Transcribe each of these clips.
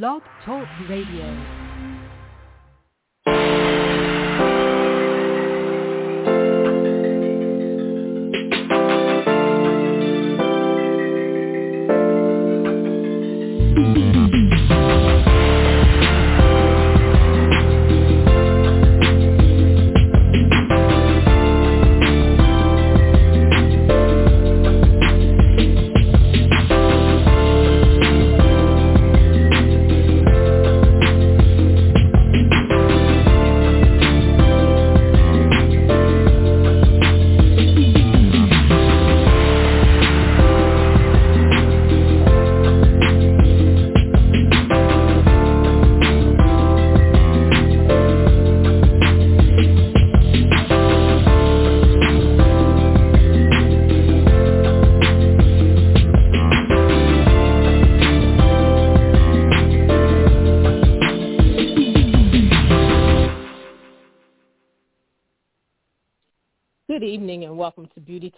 Blog Talk Radio.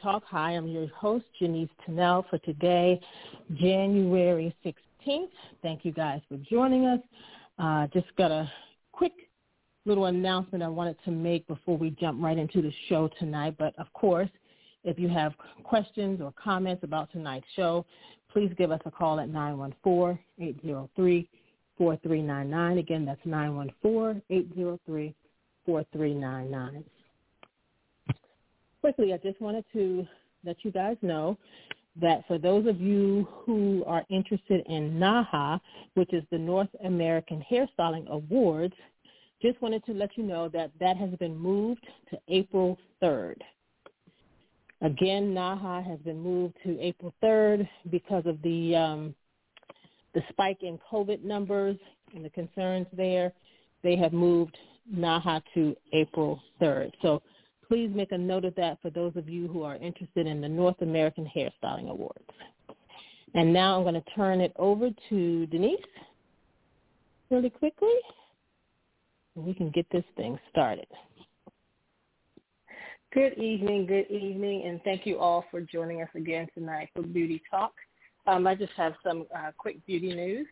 Talk. Hi, I'm your host, Janice Tunnell, for today, January 16th. Thank you guys for joining us. Uh, just got a quick little announcement I wanted to make before we jump right into the show tonight. But of course, if you have questions or comments about tonight's show, please give us a call at 914-803-4399. Again, that's 914-803-4399 quickly, I just wanted to let you guys know that for those of you who are interested in NAHA, which is the North American Hairstyling Awards, just wanted to let you know that that has been moved to April 3rd. Again, NAHA has been moved to April 3rd because of the um, the spike in COVID numbers and the concerns there. They have moved NAHA to April 3rd. So Please make a note of that for those of you who are interested in the North American Hairstyling Awards. And now I'm going to turn it over to Denise really quickly. We can get this thing started. Good evening, good evening, and thank you all for joining us again tonight for Beauty Talk. Um, I just have some uh, quick beauty news.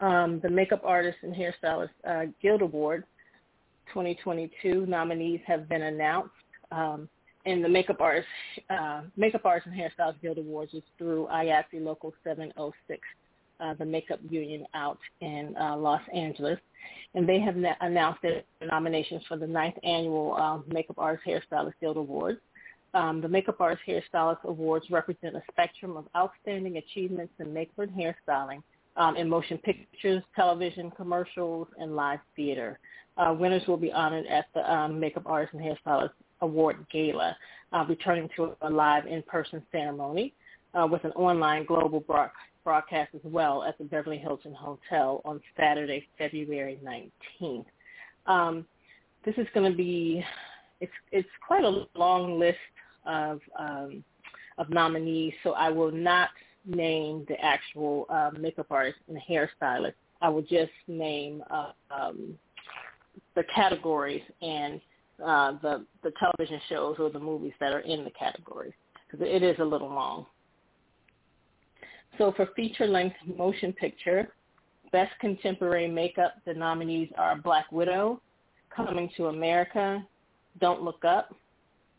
Um, the Makeup Artist and Hairstylist uh, Guild Award 2022 nominees have been announced. Um, and the Makeup Artists, uh, Makeup Artists and Hairstylists Guild Awards is through IATSE Local 706, uh, the makeup union out in uh, Los Angeles. And they have na- announced their nominations for the ninth annual uh, Makeup Artists Hairstylist Guild Awards. Um, the Makeup Artists Hairstylist Awards represent a spectrum of outstanding achievements in makeup and hairstyling um, in motion pictures, television, commercials, and live theater. Uh, winners will be honored at the um, Makeup Artist and Hairstylist Award Gala, uh, returning to a live in-person ceremony uh, with an online global broadcast as well at the Beverly Hilton Hotel on Saturday, February 19th. Um, this is going to be, it's, it's quite a long list of, um, of nominees, so I will not name the actual uh, makeup artist and hairstylist. I will just name uh, um, the categories and uh, the the television shows or the movies that are in the categories because it is a little long. So for feature length motion picture, best contemporary makeup, the nominees are Black Widow, Coming to America, Don't Look Up,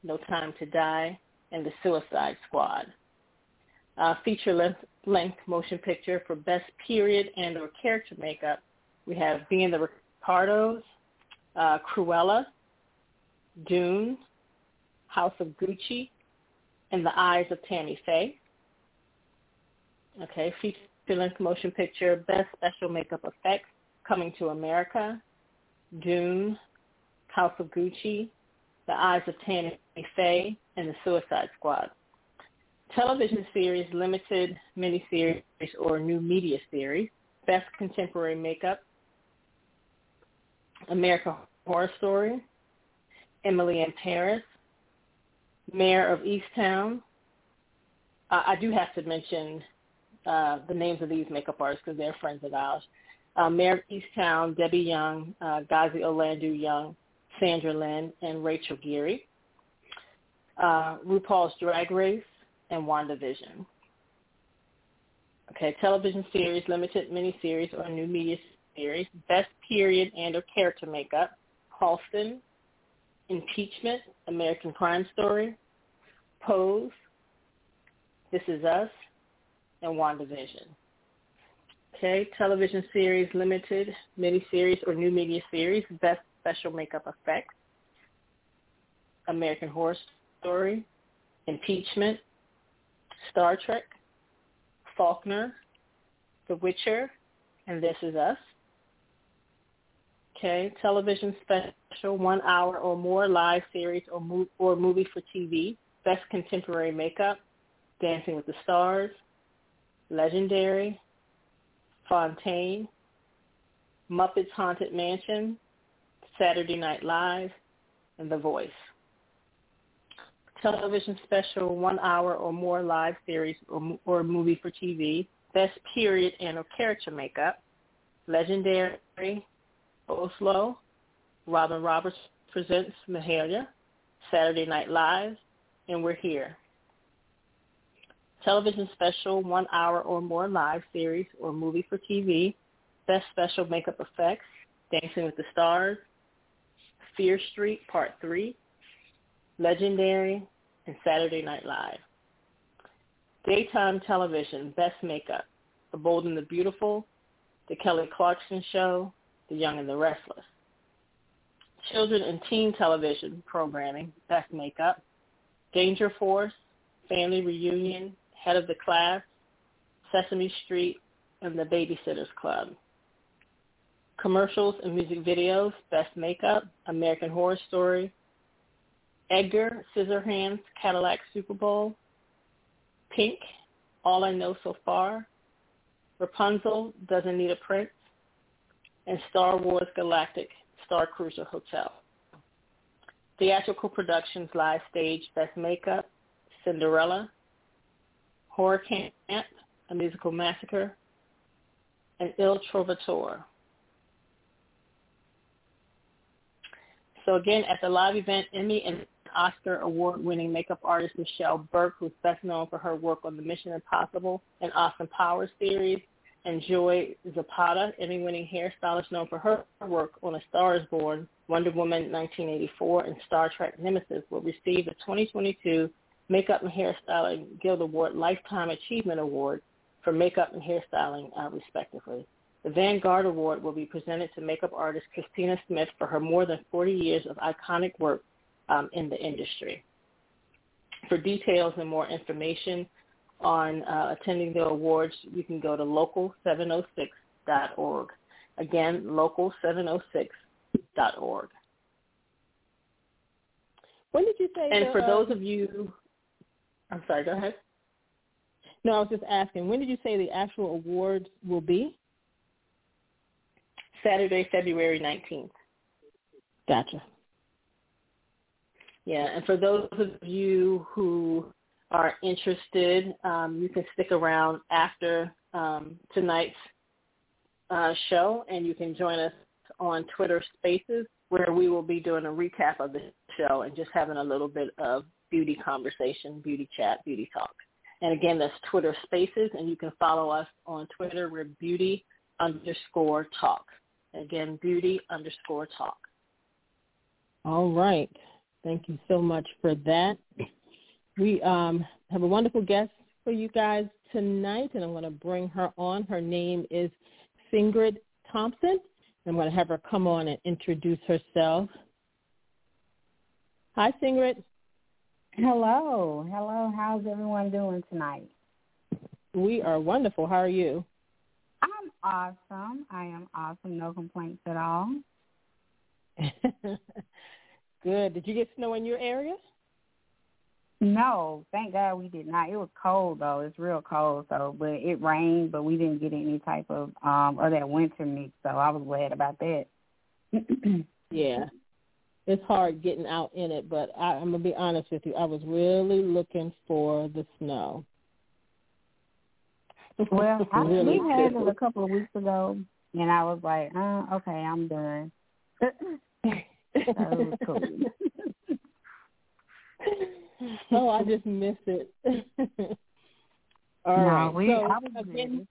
No Time to Die, and The Suicide Squad. Uh, feature length, length motion picture for best period and or character makeup, we have Being the Ricardos, uh, Cruella, Dune, House of Gucci, and The Eyes of Tammy Faye. Okay, feature-length motion picture, Best Special Makeup Effects, Coming to America, Dune, House of Gucci, The Eyes of Tammy Faye, and The Suicide Squad. Television series, limited miniseries, or new media series, Best Contemporary Makeup, America Horror Story, Emily in Paris, Mare of Easttown. Uh, I do have to mention uh, the names of these makeup artists because they're friends of ours. Uh, Mare of Easttown, Debbie Young, uh, Gazi Olandu Young, Sandra Lynn, and Rachel Geary. Uh, RuPaul's Drag Race and WandaVision. Okay, television series, limited miniseries, or new media series. Best period and or character makeup. Halston, Impeachment, American Crime Story, Pose, This Is Us, and WandaVision. Okay, television series, limited, miniseries, or new media series, best special makeup effects, American Horror Story, Impeachment, Star Trek, Faulkner, The Witcher, and This Is Us. Okay, television special, one hour or more live series or, mo- or movie for TV. Best contemporary makeup, Dancing with the Stars, Legendary, Fontaine, Muppets Haunted Mansion, Saturday Night Live, and The Voice. Television special, one hour or more live series or, or movie for TV. Best period and or character makeup, Legendary, Oslo, Robin Roberts presents Mahalia, Saturday Night Live, and We're Here. Television special, one hour or more live series or movie for TV. Best special makeup effects, Dancing with the Stars, Fear Street Part 3, Legendary, and Saturday Night Live. Daytime television, best makeup, The Bold and the Beautiful, The Kelly Clarkson Show, the Young and the Restless. Children and teen television programming, Best Makeup, Danger Force, Family Reunion, Head of the Class, Sesame Street, and The Babysitter's Club. Commercials and music videos, Best Makeup, American Horror Story, Edgar Scissorhands Cadillac Super Bowl, Pink, All I Know So Far, Rapunzel Doesn't Need a Prince, and Star Wars Galactic Star Cruiser Hotel. Theatrical productions, live stage, best makeup, Cinderella, Horror Camp, A Musical Massacre, and Il Trovatore. So again, at the live event, Emmy and Oscar award-winning makeup artist Michelle Burke, who's best known for her work on the Mission Impossible and Austin Powers series, and Joy Zapata, Emmy-winning hairstylist known for her work on A Star is Born, Wonder Woman 1984, and Star Trek Nemesis, will receive the 2022 Makeup and Hairstyling Guild Award Lifetime Achievement Award for makeup and hairstyling, uh, respectively. The Vanguard Award will be presented to makeup artist Christina Smith for her more than 40 years of iconic work um, in the industry. For details and more information, on uh, attending the awards, you can go to local706.org. Again, local706.org. When did you say? And the, for uh, those of you, I'm sorry, go ahead. No, I was just asking. When did you say the actual awards will be? Saturday, February 19th. Gotcha. Yeah, and for those of you who are interested, um, you can stick around after um, tonight's uh, show, and you can join us on Twitter Spaces, where we will be doing a recap of the show and just having a little bit of beauty conversation, beauty chat, beauty talk. And again, that's Twitter Spaces, and you can follow us on Twitter. We're beauty underscore talk. Again, beauty underscore talk. All right. Thank you so much for that. We um, have a wonderful guest for you guys tonight, and I'm going to bring her on. Her name is Singrid Thompson. I'm going to have her come on and introduce herself. Hi, Singrid. Hello. Hello. How's everyone doing tonight? We are wonderful. How are you? I'm awesome. I am awesome. No complaints at all. Good. Did you get snow in your area? No, thank God we did not. It was cold though. It's real cold. So, but it rained, but we didn't get any type of um or that winter mix. So I was glad about that. yeah, it's hard getting out in it, but I, I'm gonna be honest with you. I was really looking for the snow. Well, I, really we had it a couple of weeks ago, and I was like, uh, okay, I'm done. so it cool. oh, I just miss it. All no, right. We, so again,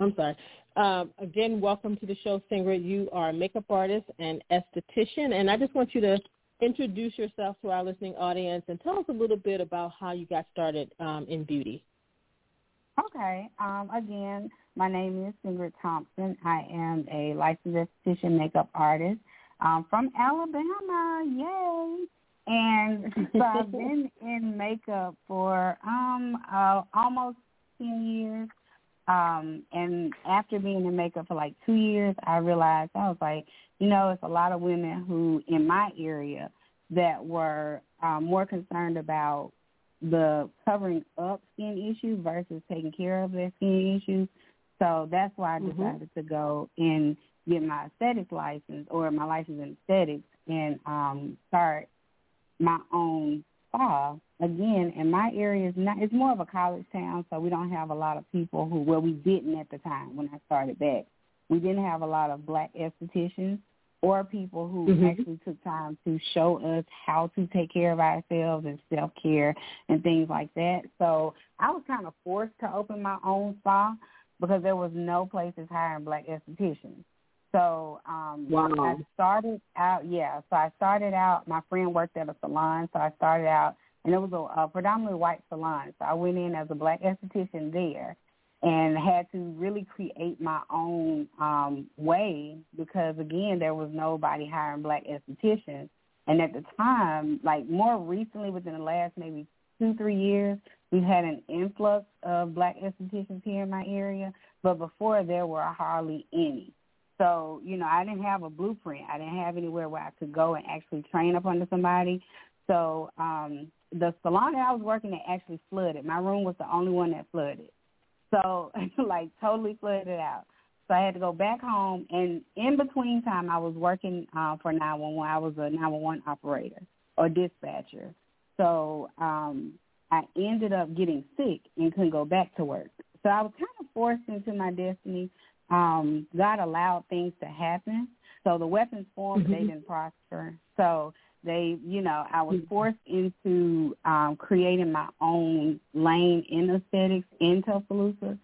I'm sorry. Um, again, welcome to the show, Singer. You are a makeup artist and esthetician, and I just want you to introduce yourself to our listening audience and tell us a little bit about how you got started um, in beauty. Okay. Um, again, my name is Singrid Thompson. I am a licensed esthetician makeup artist um, from Alabama. Yay! And so I've been in makeup for um, uh, almost 10 years. Um, and after being in makeup for like two years, I realized I was like, you know, it's a lot of women who in my area that were um, more concerned about the covering up skin issues versus taking care of their skin issues. So that's why I decided mm-hmm. to go and get my aesthetics license or my license in aesthetics and um, start my own spa. Again, in my area, is not, it's more of a college town, so we don't have a lot of people who, well, we didn't at the time when I started back. We didn't have a lot of black estheticians or people who mm-hmm. actually took time to show us how to take care of ourselves and self-care and things like that. So I was kind of forced to open my own spa because there was no places hiring black estheticians. So um wow. I started out, yeah. So I started out. My friend worked at a salon, so I started out, and it was a, a predominantly white salon. So I went in as a black esthetician there, and had to really create my own um, way because again there was nobody hiring black estheticians. And at the time like more recently within the last maybe two three years we've had an influx of black estheticians here in my area. But before there were hardly any. So you know i didn't have a blueprint. I didn't have anywhere where i could go and actually train up under somebody. So um the salon that i was working at actually flooded. My room was the only one that flooded so like totally flooded out. So I had to go back home, and in between time, I was working uh, for 911. I was a 911 operator or dispatcher. So um, I ended up getting sick and couldn't go back to work. So I was kind of forced into my destiny. Um, God allowed things to happen. So the weapons formed, mm-hmm. they didn't prosper. So they, you know, I was mm-hmm. forced into um, creating my own lane in aesthetics in Tuscaloosa.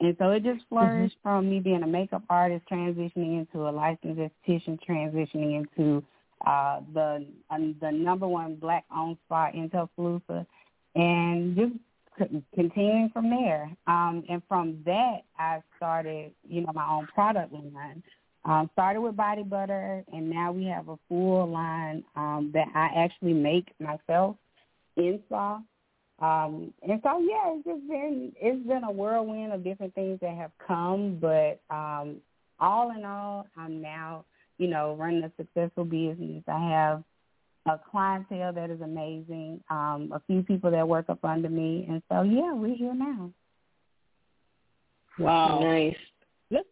And so it just flourished mm-hmm. from me being a makeup artist, transitioning into a licensed esthetician, transitioning into uh, the uh, the number one black-owned spot in Tuscaloosa, and just continuing from there. Um, and from that, I started, you know, my own product line. Um, started with body butter, and now we have a full line um, that I actually make myself in spa. Um, and so, yeah, it's just been it's been a whirlwind of different things that have come, but um, all in all, I'm now, you know, running a successful business. I have a clientele that is amazing, um, a few people that work up under me, and so, yeah, we're here now. Wow, nice. Let's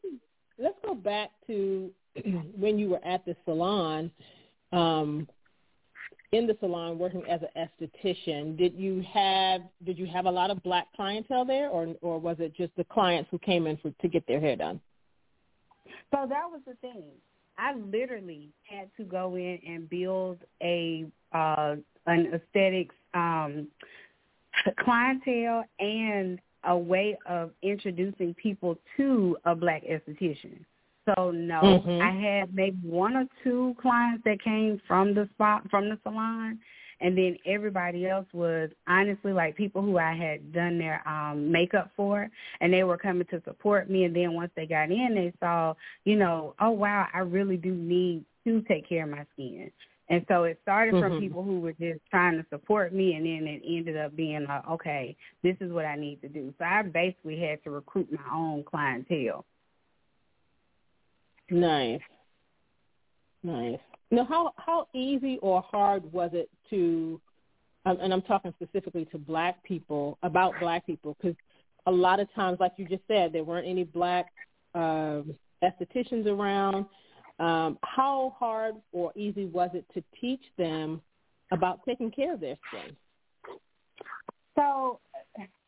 let's go back to when you were at the salon, um, in the salon working as an esthetician. Did you have did you have a lot of black clientele there, or or was it just the clients who came in for to get their hair done? So that was the thing. I literally had to go in and build a uh, an aesthetics um, clientele and a way of introducing people to a black esthetician. So no, mm-hmm. I had maybe one or two clients that came from the spot from the salon, and then everybody else was honestly like people who I had done their um makeup for, and they were coming to support me. And then once they got in, they saw, you know, oh wow, I really do need to take care of my skin. And so it started mm-hmm. from people who were just trying to support me, and then it ended up being like, okay, this is what I need to do. So I basically had to recruit my own clientele. Nice, nice. Now, how how easy or hard was it to, um, and I'm talking specifically to black people about black people, because a lot of times, like you just said, there weren't any black um, estheticians around um, how hard or easy was it to teach them about taking care of their skin? So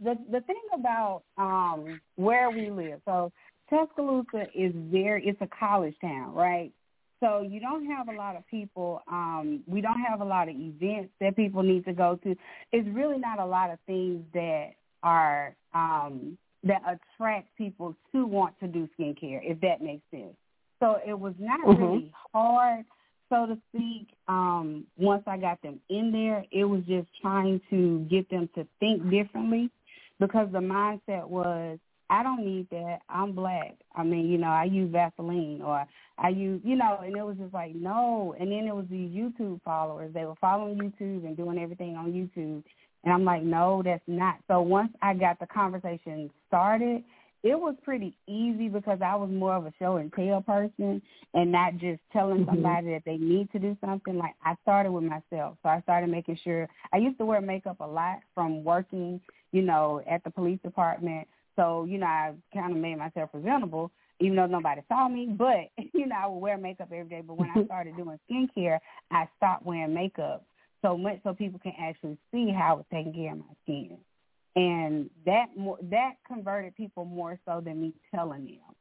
the the thing about um, where we live, so Tuscaloosa is very it's a college town, right? So you don't have a lot of people. Um, we don't have a lot of events that people need to go to. It's really not a lot of things that are um, that attract people to want to do skincare, if that makes sense. So it was not mm-hmm. really hard, so to speak. Um, once I got them in there, it was just trying to get them to think differently because the mindset was, I don't need that. I'm black. I mean, you know, I use Vaseline or I use, you know, and it was just like, no. And then it was these YouTube followers. They were following YouTube and doing everything on YouTube. And I'm like, no, that's not. So once I got the conversation started, it was pretty easy because I was more of a show and tell person and not just telling mm-hmm. somebody that they need to do something. Like I started with myself. So I started making sure I used to wear makeup a lot from working, you know, at the police department. So, you know, I kind of made myself presentable even though nobody saw me. But, you know, I would wear makeup every day. But when I started doing skincare, I stopped wearing makeup so much so people can actually see how I was taking care of my skin. And that more, that converted people more so than me telling them.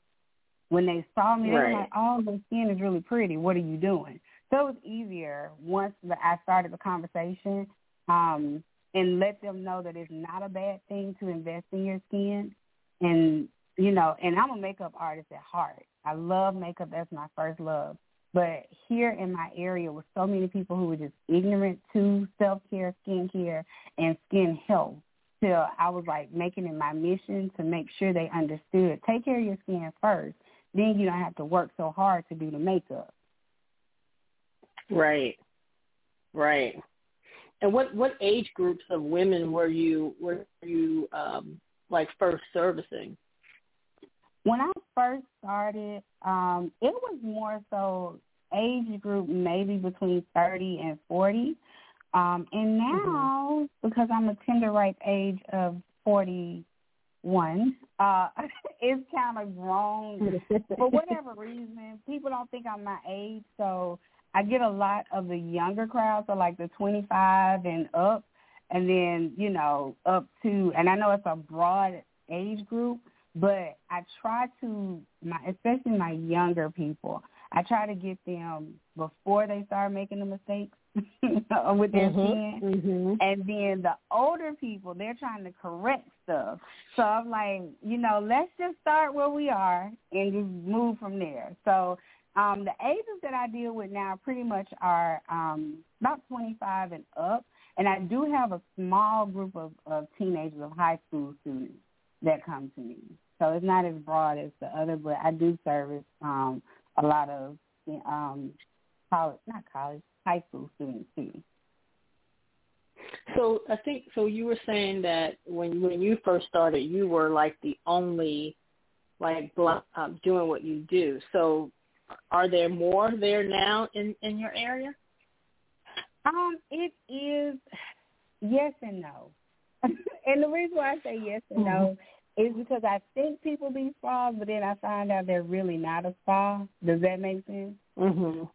When they saw me, right. they were like, "Oh, the skin is really pretty. What are you doing?" So it was easier once the, I started the conversation um, and let them know that it's not a bad thing to invest in your skin. And you know, and I'm a makeup artist at heart. I love makeup. That's my first love. But here in my area with so many people who were just ignorant to self-care, skincare, and skin health, till I was like making it my mission to make sure they understood. Take care of your skin first. Then you don't have to work so hard to do the makeup. Right. Right. And what what age groups of women were you were you um like first servicing? When I first started, um, it was more so age group maybe between 30 and 40. Um, and mm-hmm. now, mm-hmm. because I'm a tender ripe age of 41, uh, it's kind of grown for whatever reason. People don't think I'm my age, so I get a lot of the younger crowd, so like the 25 and up, and then, you know, up to, and I know it's a broad age group, but I try to, my especially my younger people, I try to get them before they start making the mistakes with their mm-hmm. Mm-hmm. And then the older people, they're trying to correct stuff. So I'm like, you know, let's just start where we are and just move from there. So um, the ages that I deal with now pretty much are um, about 25 and up. And I do have a small group of, of teenagers, of high school students that come to me. So it's not as broad as the other, but I do service um, a lot of um, college, not college, high school students too. So I think so. You were saying that when when you first started, you were like the only like black, um, doing what you do. So are there more there now in in your area? Um, it is yes and no. and the reason why I say yes and mm-hmm. no is because I think people be spas, but then I find out they're really not a spa. Does that make sense? Mhm.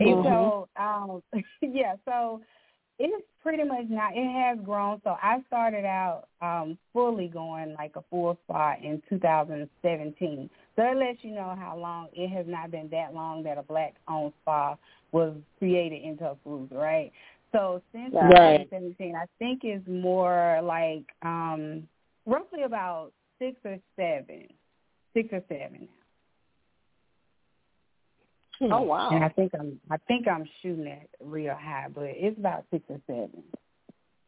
And mm-hmm. so, um, yeah, so it's pretty much not. It has grown. So I started out um, fully going like a full spa in 2017. So that lets you know how long it has not been that long that a black-owned spa was created into a food, right? So since right. 2017, I think it's more like um, roughly about six or seven, six or seven. Oh wow! And I think I'm I think I'm shooting it real high, but it's about six or seven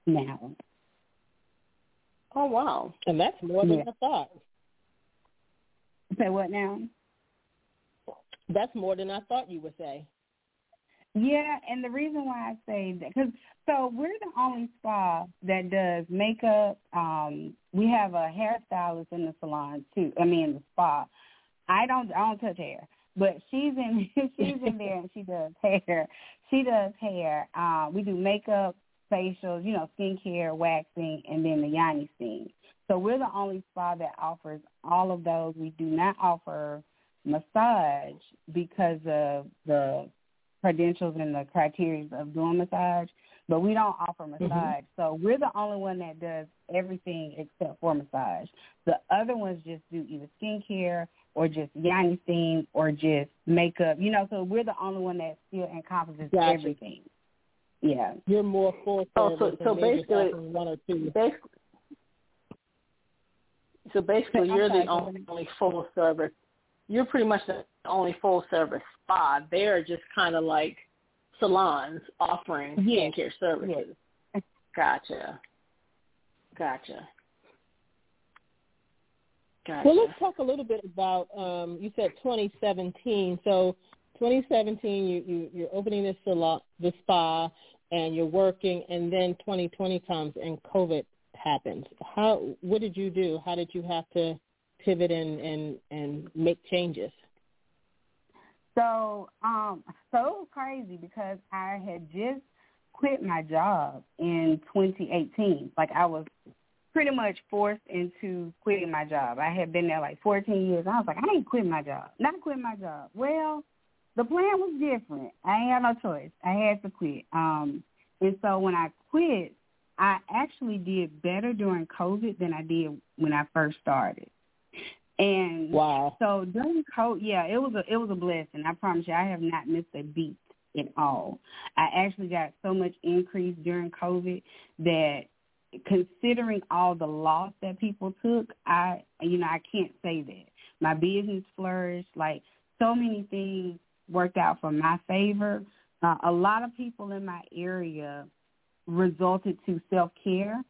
now. Oh wow! And that's more than yeah. I thought. Say what now? That's more than I thought you would say. Yeah, and the reason why I say that, because so we're the only spa that does makeup. Um, we have a hairstylist in the salon too. I mean, the spa. I don't, I don't touch hair, but she's in, she's in there and she does hair. She does hair. Uh, we do makeup, facials, you know, skincare, waxing, and then the yoni steam. So we're the only spa that offers all of those. We do not offer massage because of the credentials and the criteria of doing massage, but we don't offer mm-hmm. massage. Mm-hmm. So we're the only one that does everything except for massage. The other ones just do either skincare or just yoni steam or just makeup. You know, so we're the only one that still encompasses gotcha. everything. Yeah. You're more full oh, so, so basically one or two. Basically, So basically, you're the only, only full service. You're pretty much the only full service spa. They're just kind of like salons offering yes. skincare services. Yes. Gotcha. Gotcha. Gotcha. Well, let's talk a little bit about. Um, you said 2017. So 2017, you, you you're opening this salon, the spa, and you're working, and then 2020 comes and COVID happens. How? What did you do? How did you have to pivot and and and make changes? So, um, so it was crazy because I had just quit my job in 2018. Like I was pretty much forced into quitting my job. I had been there like 14 years. I was like, I ain't quitting my job. Not quitting my job. Well, the plan was different. I ain't had no choice. I had to quit. Um, and so when I quit, I actually did better during COVID than I did when I first started. And wow. So during COVID, yeah, it was a it was a blessing. I promise you, I have not missed a beat at all. I actually got so much increase during COVID that considering all the loss that people took, I you know I can't say that my business flourished. Like so many things worked out for my favor. Uh, a lot of people in my area resulted to self care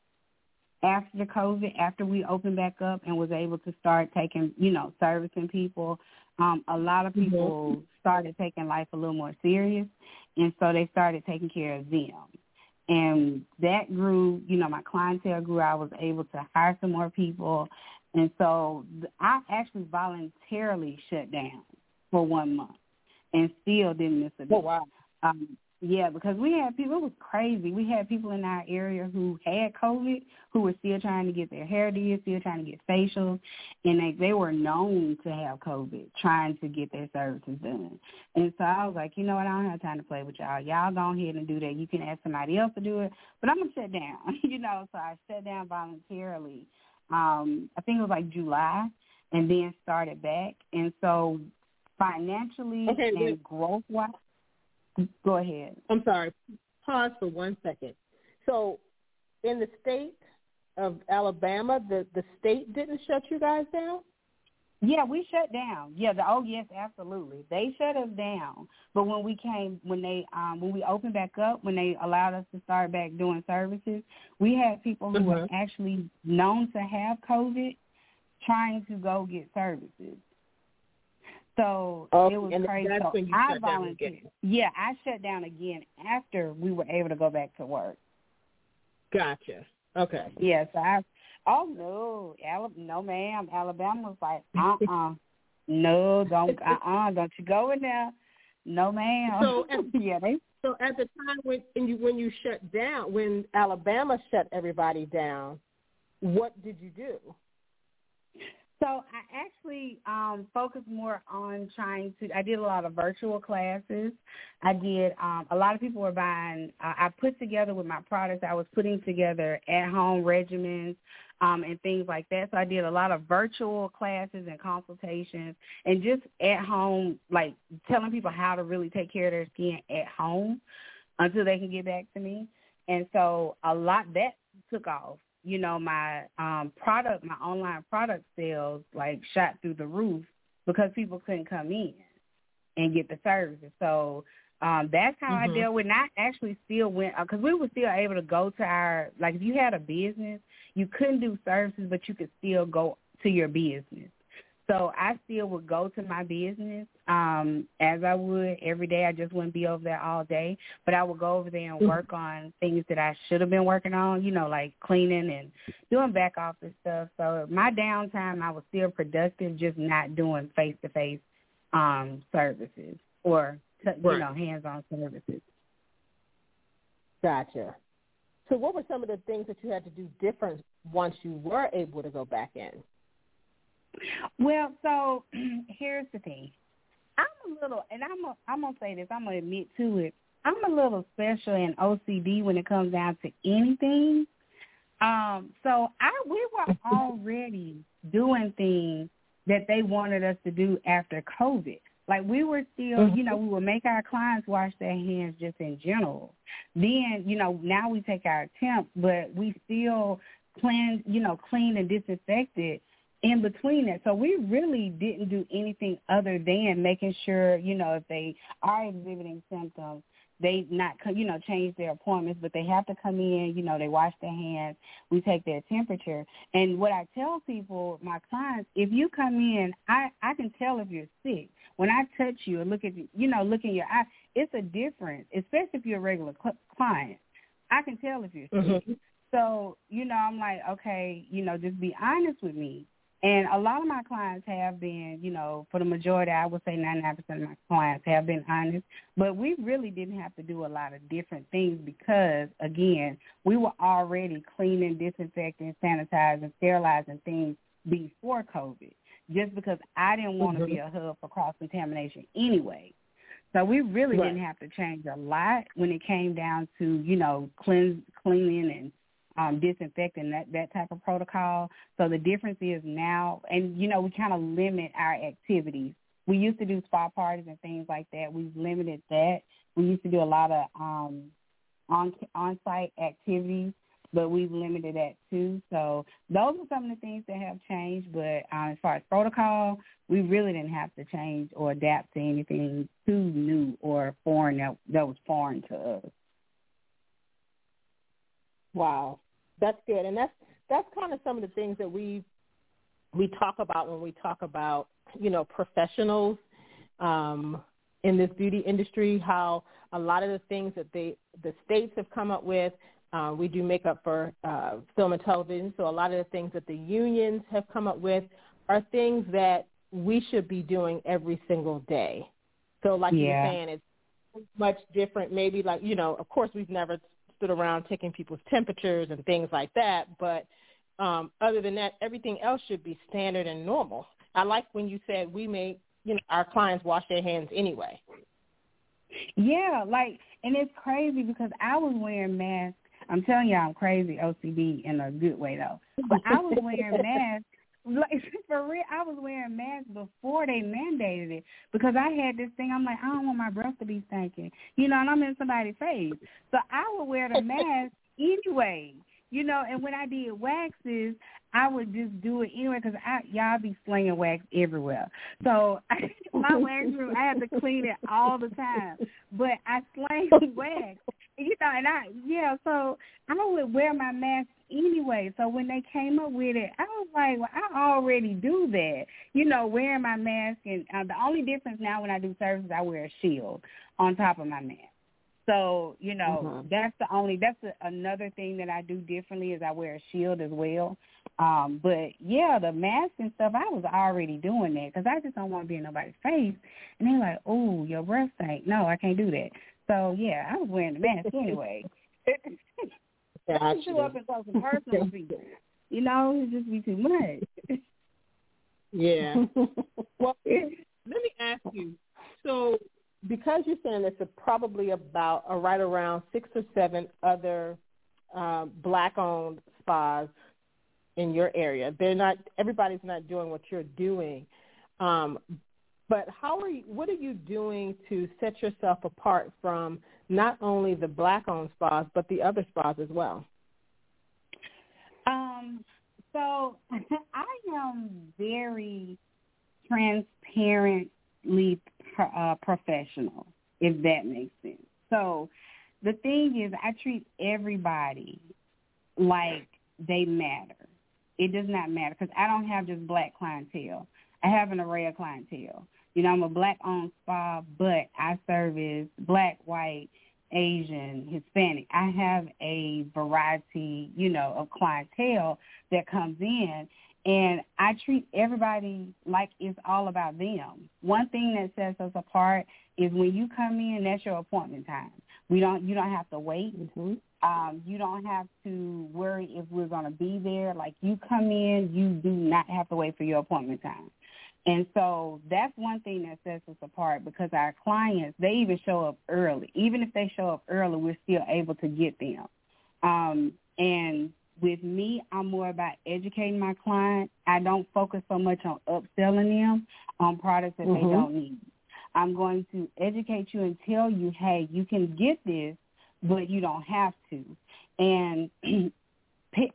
after the COVID, after we opened back up and was able to start taking, you know, servicing people, um, a lot of mm-hmm. people mm-hmm. started taking life a little more serious, and so they started taking care of them. And that grew, you know, my clientele grew. I was able to hire some more people. And so I actually voluntarily shut down for one month and still didn't miss a beat. Oh, wow. Um, yeah, because we had people. It was crazy. We had people in our area who had COVID, who were still trying to get their hair did, still trying to get facials, and they they were known to have COVID, trying to get their services done. And so I was like, you know what? I don't have time to play with y'all. Y'all go ahead and do that. You can ask somebody else to do it, but I'm gonna shut down. you know, so I shut down voluntarily. Um, I think it was like July, and then started back. And so financially okay, and growth wise Go ahead. I'm sorry. Pause for one second. So, in the state of Alabama, the the state didn't shut you guys down. Yeah, we shut down. Yeah, the, oh yes, absolutely. They shut us down. But when we came, when they, um, when we opened back up, when they allowed us to start back doing services, we had people who mm-hmm. were actually known to have COVID trying to go get services. So okay. it was crazy. So I volunteered. Yeah, I shut down again after we were able to go back to work. Gotcha. Okay. Yes, I. Oh no, Alabama, no ma'am. Alabama was like, uh, uh-uh. uh no, don't, uh, uh-uh, uh, don't you go in there. No, ma'am. So at, yeah, they. So at the time when you when you shut down, when Alabama shut everybody down, what did you do? So I actually um, focused more on trying to. I did a lot of virtual classes. I did. Um, a lot of people were buying. Uh, I put together with my products. I was putting together at home regimens um, and things like that. So I did a lot of virtual classes and consultations, and just at home, like telling people how to really take care of their skin at home until they can get back to me. And so a lot that took off you know, my um product, my online product sales like shot through the roof because people couldn't come in and get the services. So um that's how mm-hmm. I dealt with. And I actually still went because uh, we were still able to go to our like if you had a business, you couldn't do services, but you could still go to your business. So I still would go to my business um, as I would every day. I just wouldn't be over there all day, but I would go over there and mm-hmm. work on things that I should have been working on, you know, like cleaning and doing back office stuff. So my downtime, I was still productive, just not doing face-to-face um, services or, you right. know, hands-on services. Gotcha. So what were some of the things that you had to do different once you were able to go back in? Well, so here's the thing. I'm a little, and I'm a, I'm gonna say this. I'm gonna admit to it. I'm a little special in OCD when it comes down to anything. Um, so I we were already doing things that they wanted us to do after COVID. Like we were still, mm-hmm. you know, we would make our clients wash their hands just in general. Then, you know, now we take our temps, but we still cleanse, you know, clean and disinfect it in between that. So we really didn't do anything other than making sure, you know, if they are exhibiting symptoms, they not you know change their appointments, but they have to come in. You know, they wash their hands. We take their temperature. And what I tell people, my clients, if you come in, I I can tell if you're sick when I touch you and look at you, you know, look in your eye. It's a difference, especially if you're a regular cl- client. I can tell if you're sick. Mm-hmm. So you know, I'm like, okay, you know, just be honest with me. And a lot of my clients have been, you know, for the majority, I would say 99% of my clients have been honest. But we really didn't have to do a lot of different things because, again, we were already cleaning, disinfecting, sanitizing, sterilizing things before COVID just because I didn't want to mm-hmm. be a hub for cross-contamination anyway. So we really right. didn't have to change a lot when it came down to, you know, cleanse, cleaning and um, disinfecting that that type of protocol. So the difference is now, and you know, we kind of limit our activities. We used to do spa parties and things like that. We've limited that. We used to do a lot of um, on on site activities, but we've limited that too. So those are some of the things that have changed. But um, as far as protocol, we really didn't have to change or adapt to anything too new or foreign that that was foreign to us. Wow, that's good, and that's that's kind of some of the things that we we talk about when we talk about you know professionals um, in this beauty industry. How a lot of the things that they the states have come up with. Uh, we do makeup for uh, film and television, so a lot of the things that the unions have come up with are things that we should be doing every single day. So, like yeah. you were saying, it's much different. Maybe like you know, of course, we've never stood around taking people's temperatures and things like that. But um, other than that, everything else should be standard and normal. I like when you said we make you know our clients wash their hands anyway. Yeah, like, and it's crazy because I was wearing masks. I'm telling you, I'm crazy OCD in a good way though. But I was wearing masks like for real, I was wearing masks before they mandated it because I had this thing. I'm like, I don't want my breath to be stinking, you know, and I'm in somebody's face, so I would wear the mask anyway, you know. And when I did waxes, I would just do it anyway because I y'all be slinging wax everywhere. So I, my wax room, I had to clean it all the time. But I slang wax, you know, and I yeah. So I would wear my mask anyway. So when they came up with it, I was like, well, I already do that. You know, wearing my mask, and uh, the only difference now when I do services, I wear a shield on top of my mask. So you know, mm-hmm. that's the only that's a, another thing that I do differently is I wear a shield as well. Um, but yeah, the mask and stuff, I was already doing that because I just don't want to be in nobody's face. And they're like, "Oh, your breath stank." No, I can't do that. So yeah, I was wearing a mask anyway. I show up and talk some personal people. You know, it just be too much. yeah. well, let me ask you. So, because you're saying this, it's probably about or right around six or seven other uh, black-owned spas in your area. They're not. Everybody's not doing what you're doing. Um, but how are you? What are you doing to set yourself apart from not only the black-owned spas but the other spas as well? Um. So I am very transparently uh, professional, if that makes sense. So the thing is, I treat everybody like they matter. It does not matter because I don't have just black clientele. I have an array of clientele. You know, I'm a black-owned spa, but I service black, white, Asian, Hispanic. I have a variety, you know, of clientele that comes in and I treat everybody like it's all about them. One thing that sets us apart is when you come in, that's your appointment time. We don't you don't have to wait. Mm-hmm. Um, you don't have to worry if we're gonna be there. Like you come in, you do not have to wait for your appointment time. And so that's one thing that sets us apart because our clients, they even show up early. Even if they show up early, we're still able to get them. Um, and with me, I'm more about educating my client. I don't focus so much on upselling them on products that mm-hmm. they don't need. I'm going to educate you and tell you, hey, you can get this, but you don't have to. And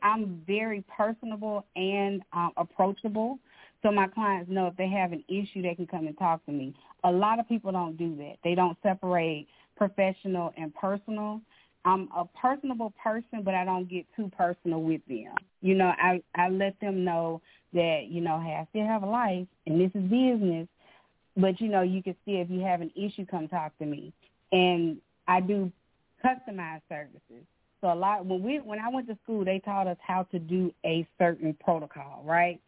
I'm very personable and um, approachable. So my clients know if they have an issue, they can come and talk to me. A lot of people don't do that. They don't separate professional and personal. I'm a personable person, but I don't get too personal with them. You know, I I let them know that you know, hey, I still have a life, and this is business. But you know, you can still, if you have an issue, come talk to me. And I do customized services. So a lot when we when I went to school, they taught us how to do a certain protocol, right?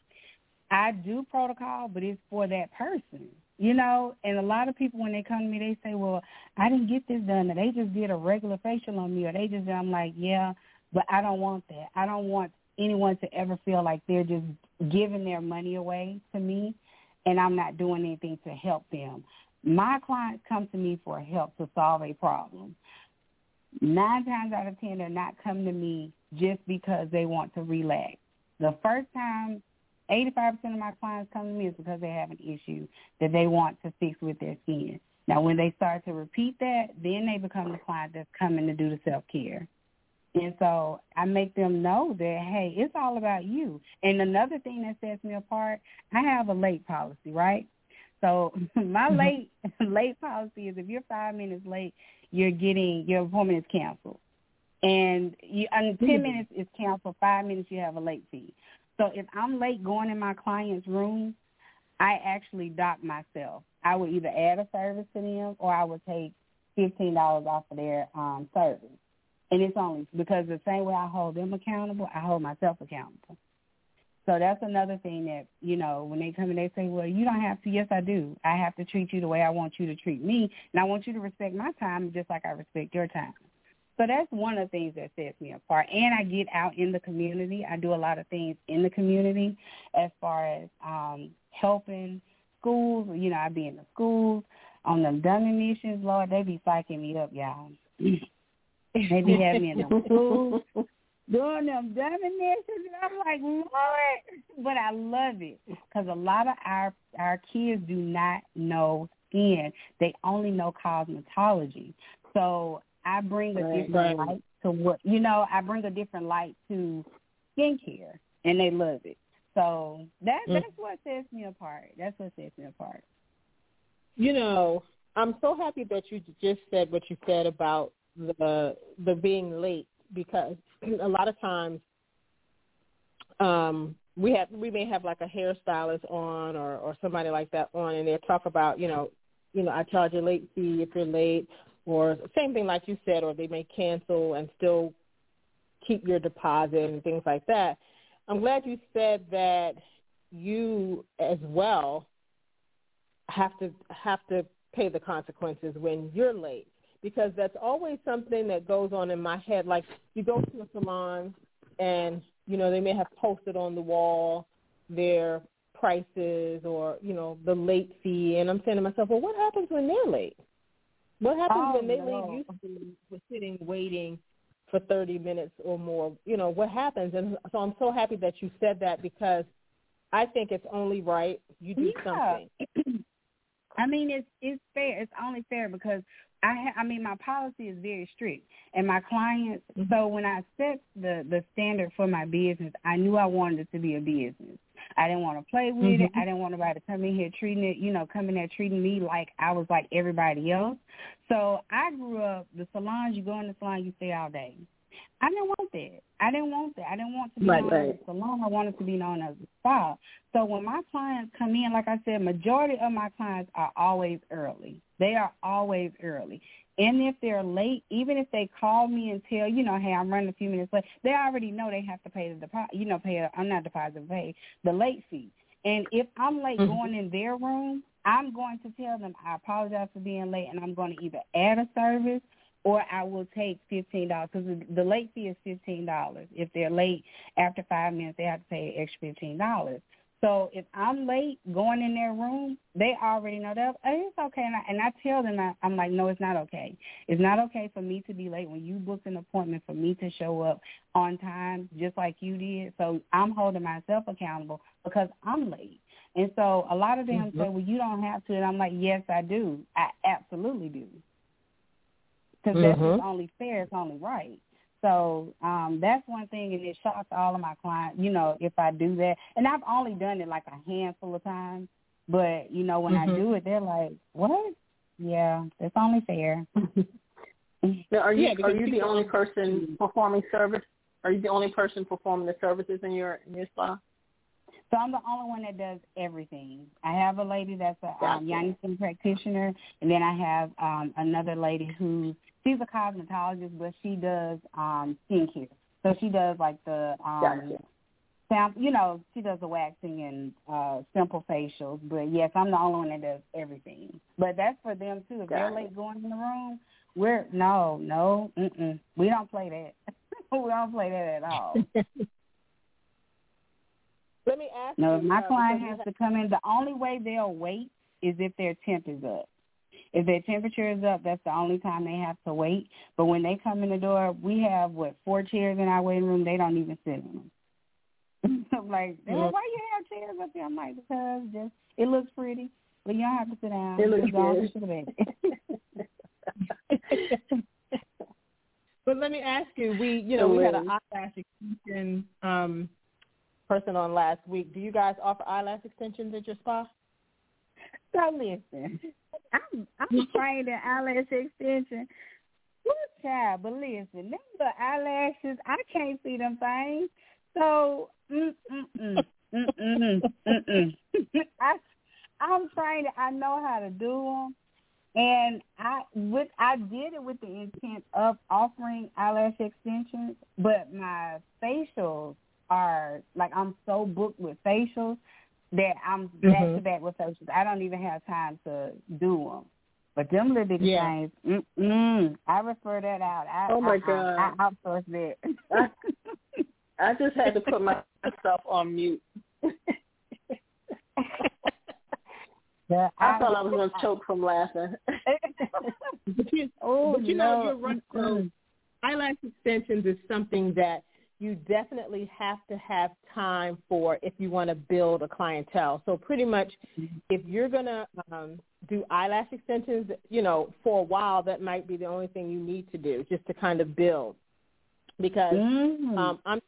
I do protocol, but it's for that person, you know. And a lot of people when they come to me, they say, "Well, I didn't get this done, or they just did a regular facial on me, or they just." I'm like, "Yeah, but I don't want that. I don't want anyone to ever feel like they're just giving their money away to me, and I'm not doing anything to help them. My clients come to me for help to solve a problem nine times out of ten they're not coming to me just because they want to relax. The first time 85% of my clients come to me is because they have an issue that they want to fix with their skin. Now, when they start to repeat that, then they become the client that's coming to do the self-care. And so I make them know that, hey, it's all about you. And another thing that sets me apart, I have a late policy, right? So my mm-hmm. late late policy is if you're five minutes late, you're getting your appointment is canceled, and you, and 10 mm-hmm. minutes is canceled. Five minutes you have a late fee. So if I'm late going in my client's room, I actually dock myself. I would either add a service to them or I would take fifteen dollars off of their um service. And it's only because the same way I hold them accountable, I hold myself accountable. So that's another thing that, you know, when they come and they say, well, you don't have to. Yes, I do. I have to treat you the way I want you to treat me. And I want you to respect my time just like I respect your time. So that's one of the things that sets me apart. And I get out in the community. I do a lot of things in the community as far as um, helping schools. You know, I be in the schools on them dummy missions, Lord, they be psyching me up, y'all. they be having me in the schools doing them definitions, and I'm like, Lord, but I love it because a lot of our our kids do not know skin; they only know cosmetology. So I bring a right, different right. light to what you know. I bring a different light to skincare, and they love it. So that mm. that's what sets me apart. That's what sets me apart. You know, I'm so happy that you just said what you said about the the being late because a lot of times um we have we may have like a hairstylist on or or somebody like that on and they talk about you know you know I charge a late fee if you're late or same thing like you said or they may cancel and still keep your deposit and things like that. I'm glad you said that you as well have to have to pay the consequences when you're late because that's always something that goes on in my head. Like you go to a salon and, you know, they may have posted on the wall their prices or, you know, the late fee. And I'm saying to myself, well, what happens when they're late? What happens oh, when they no. leave you for sitting waiting for 30 minutes or more? You know, what happens? And so I'm so happy that you said that because I think it's only right you do yeah. something. I mean, it's it's fair. It's only fair because I ha- I mean my policy is very strict, and my clients. Mm-hmm. So when I set the the standard for my business, I knew I wanted it to be a business. I didn't want to play with mm-hmm. it. I didn't want nobody to come in here treating it, you know, coming there treating me like I was like everybody else. So I grew up the salons. You go in the salon, you stay all day. I didn't want that. I didn't want that. I didn't want to be right, known right. as a salon. I wanted to be known as a spa. So when my clients come in, like I said, majority of my clients are always early. They are always early. And if they're late, even if they call me and tell, you know, hey, I'm running a few minutes late, they already know they have to pay the deposit, you know, pay, a, I'm not deposit, pay the late fee. And if I'm late mm-hmm. going in their room, I'm going to tell them I apologize for being late and I'm going to either add a service or I will take fifteen dollars because the late fee is fifteen dollars. If they're late after five minutes, they have to pay extra fifteen dollars. So if I'm late going in their room, they already know that oh, it's okay, and I, and I tell them I, I'm like, no, it's not okay. It's not okay for me to be late when you booked an appointment for me to show up on time, just like you did. So I'm holding myself accountable because I'm late. And so a lot of them mm-hmm. say, well, you don't have to, and I'm like, yes, I do. I absolutely do because mm-hmm. that's only fair. It's only right. So um that's one thing, and it shocks all of my clients. You know, if I do that, and I've only done it like a handful of times, but you know, when mm-hmm. I do it, they're like, "What? Yeah, that's only fair." now, are you yeah, are you the only person performing service? Are you the only person performing the services in your in your spa? So I'm the only one that does everything. I have a lady that's a gotcha. um, Yang practitioner, and then I have um, another lady who she's a cosmetologist, but she does um, skincare. So she does like the um, gotcha. Sam, you know, she does the waxing and uh simple facials. But yes, I'm the only one that does everything. But that's for them too. If Got they're it. late going in the room, we're no, no, mm-mm. we don't play that. we don't play that at all. Let me ask no, you. if my uh, client has to come in, the only way they'll wait is if their temp is up. If their temperature is up, that's the only time they have to wait. But when they come in the door, we have what four chairs in our waiting room. They don't even sit in them. I'm like, they're why you have chairs up here? I'm like, because just it looks pretty, but don't have to sit down. It looks good. but let me ask you, we you know we had an eyelash extension um, person on last week. Do you guys offer eyelash extensions at your spa? So listen, I'm I'm trained in eyelash extension. Good child, but listen, them the eyelashes, I can't see them things. So, mm mm mm mm mm mm. I I'm trained. I know how to do them, and I with I did it with the intent of offering eyelash extensions, but my facials are like I'm so booked with facials that I'm back mm-hmm. to back with facials. I don't even have time to do them. But them little bitty yeah. things, mm-mm, I refer that out. I, oh my I, god, I, I outsource that. I, I just had to put myself on mute. Yeah, I, I thought I was going to choke from laughing. but you, oh, but you no. know, you're right. So eyelash extensions is something that you definitely have to have time for if you want to build a clientele. So pretty much, if you're going to um, do eyelash extensions, you know, for a while, that might be the only thing you need to do just to kind of build. Because mm-hmm. um, I'm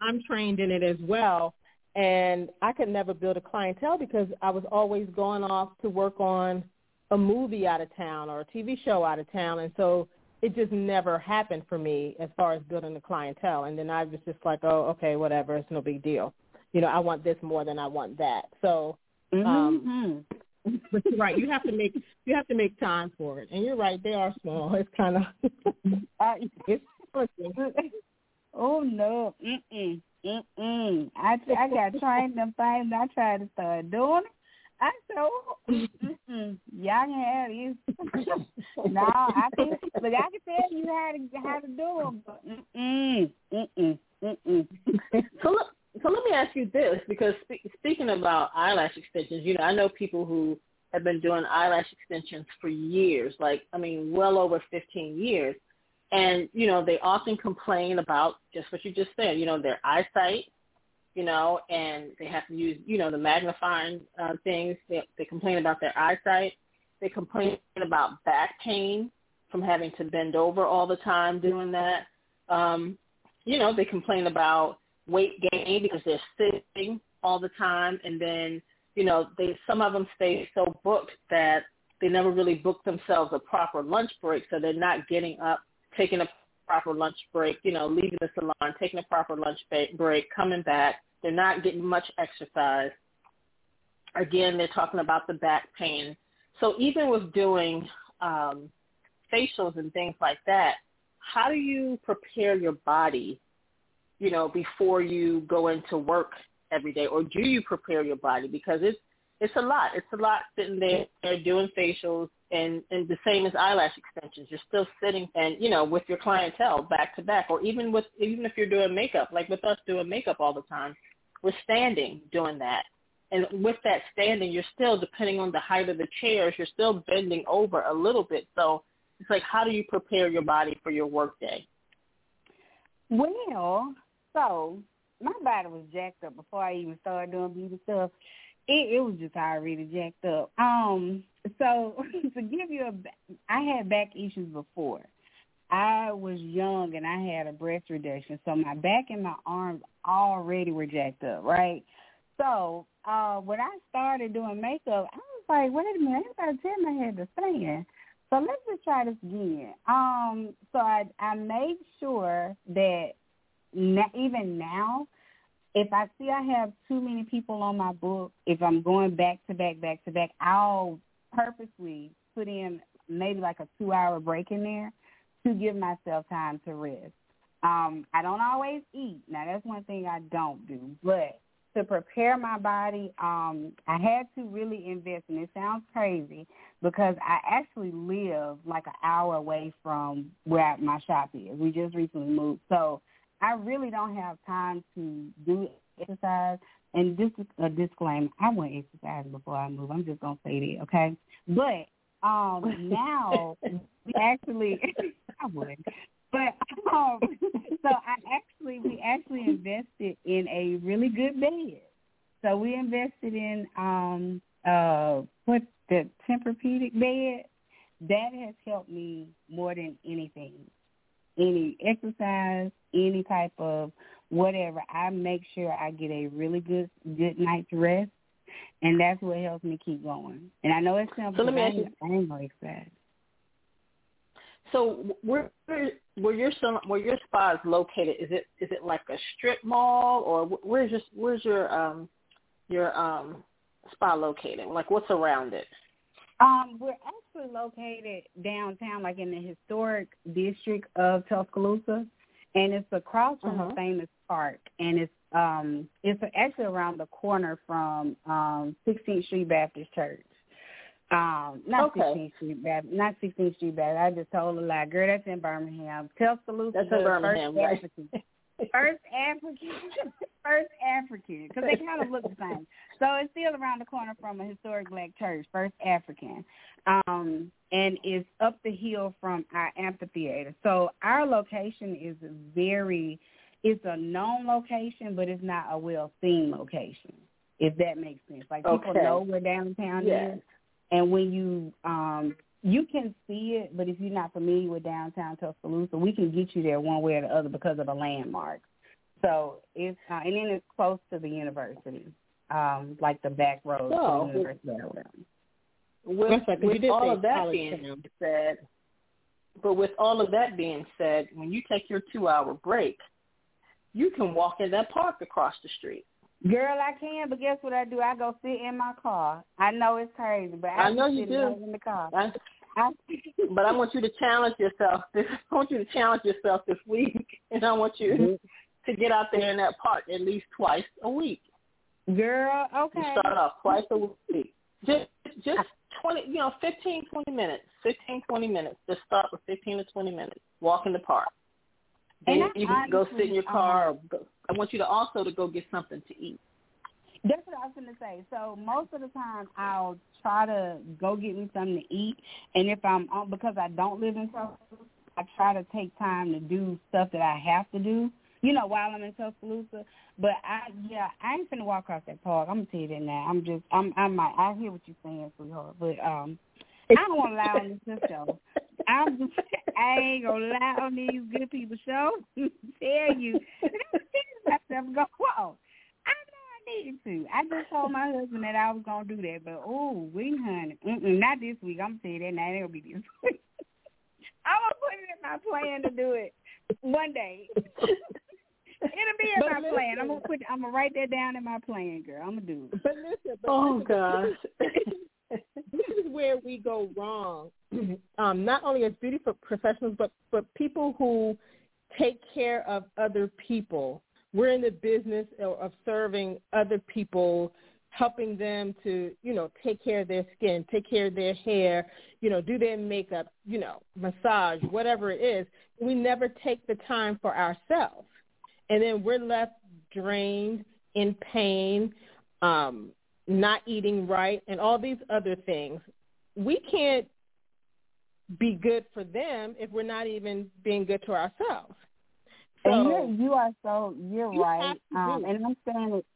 I'm trained in it as well, and I could never build a clientele because I was always going off to work on a movie out of town or a TV show out of town, and so it just never happened for me as far as building a clientele. And then I was just like, oh, okay, whatever, it's no big deal. You know, I want this more than I want that. So, um, mm-hmm. but you're right. You have to make you have to make time for it. And you're right, they are small. It's kind of uh, it's. Oh no. Mm-mm. Mm-mm. I I got trained them things. I tried to start doing it. I oh, mm-mm. y'all can have these. no, I can. Look, I can tell you how to how to do them. But mm-mm, mm-mm, so look, so let me ask you this, because spe- speaking about eyelash extensions, you know, I know people who have been doing eyelash extensions for years, like I mean, well over 15 years. And, you know, they often complain about just what you just said, you know, their eyesight, you know, and they have to use, you know, the magnifying uh, things. They, they complain about their eyesight. They complain about back pain from having to bend over all the time doing that. Um, you know, they complain about weight gain because they're sitting all the time and then, you know, they some of them stay so booked that they never really book themselves a proper lunch break so they're not getting up taking a proper lunch break, you know, leaving the salon, taking a proper lunch break, coming back. They're not getting much exercise. Again, they're talking about the back pain. So even with doing um, facials and things like that, how do you prepare your body, you know, before you go into work every day, or do you prepare your body because it's it's a lot. It's a lot sitting there doing facials, and and the same as eyelash extensions. You're still sitting and you know with your clientele back to back or even with even if you're doing makeup like with us doing makeup all the time we're standing doing that. And with that standing you're still depending on the height of the chairs you're still bending over a little bit. So it's like how do you prepare your body for your work day? Well so my body was jacked up before i even started doing beauty stuff it, it was just already jacked up. Um, so to give you a, I had back issues before, I was young and I had a breast reduction, so my back and my arms already were jacked up, right? So uh when I started doing makeup, I was like, wait a minute, I gotta tell my head to stand. So let's just try this again. Um, so I I made sure that even now, if I see I have too many people on my book, if I'm going back to back, back to back, I'll purposely put in maybe like a two hour break in there to give myself time to rest. Um, I don't always eat. Now that's one thing I don't do. But to prepare my body, um, I had to really invest and it sounds crazy because I actually live like an hour away from where my shop is. We just recently moved. So I really don't have time to do exercise. And just a disclaimer, I went exercise before I move. I'm just gonna say that, okay? But um now we actually I would. But um so I actually we actually invested in a really good bed. So we invested in um uh what the Tempur-Pedic bed. That has helped me more than anything. Any exercise, any type of whatever, I make sure I get a really good good night's rest and that's what helps me keep going. And I know it's simple. So let me ask you, I ain't gonna expect. So where where your where your spa is located? Is it is it like a strip mall or where's your where's your um your um spa located? Like what's around it? Um, we're actually located downtown, like in the historic district of Tuscaloosa, and it's across from uh-huh. a famous park, and it's um it's actually around the corner from um 16th Street Baptist Church. Um, not okay. 16th Street Baptist, not 16th Street Baptist. I just told a lie, girl. That's in Birmingham. Tuscaloosa. That's in Birmingham, right? First African, first African, because they kind of look the same. So it's still around the corner from a historic black church, First African, um, and it's up the hill from our amphitheater. So our location is very, it's a known location, but it's not a well seen location. If that makes sense, like people okay. know where downtown yes. is, and when you um you can see it, but if you're not familiar with downtown Tuscaloosa, we can get you there one way or the other because of the landmarks. So it's uh, and then it's close to the university, um, like the back road oh, to the university. With, with, with all of that being town. said, but with all of that being said, when you take your two-hour break, you can walk in that park across the street. Girl, I can, but guess what I do? I go sit in my car. I know it's crazy, but I, I know you do. in the car. I, I, but I want you to challenge yourself. This, I want you to challenge yourself this week, and I want you mm-hmm. to get out there in that park at least twice a week. Girl, okay. You start off twice a week. Just, just twenty, you know, fifteen, twenty minutes. Fifteen, twenty minutes. Just start with fifteen to twenty minutes. Walk in the park. Then you can go sit in your car. Uh-huh. Or go, I want you to also to go get something to eat. That's what I was to say. So most of the time, I'll try to go get me something to eat, and if I'm on because I don't live in Tuscaloosa, I try to take time to do stuff that I have to do. You know, while I'm in Tuscaloosa. But I, yeah, I ain't finna walk across that park. I'm gonna tell you that now. I'm just, I'm, I might, I hear what you're saying, sweetheart, but um, I don't want to lie on this show. I'm just, I ain't gonna lie on these good people show. tell you, myself go, whoa. I need to. I just told my husband that I was gonna do that, but oh, we honey, Mm-mm, not this week. I'm gonna tell that now. It'll be this week. I'm gonna put it in my plan to do it one day. It'll be in but my listen, plan. I'm gonna put. I'm gonna write that down in my plan, girl. I'm gonna do it. But listen. But oh listen, gosh. this is where we go wrong. Um, not only as beauty professionals, but but people who take care of other people. We're in the business of serving other people, helping them to, you know, take care of their skin, take care of their hair, you know, do their makeup, you know, massage, whatever it is. We never take the time for ourselves. And then we're left drained, in pain, um, not eating right, and all these other things. We can't be good for them if we're not even being good to ourselves. So, and you're, you are so you're you right, um, and I'm saying it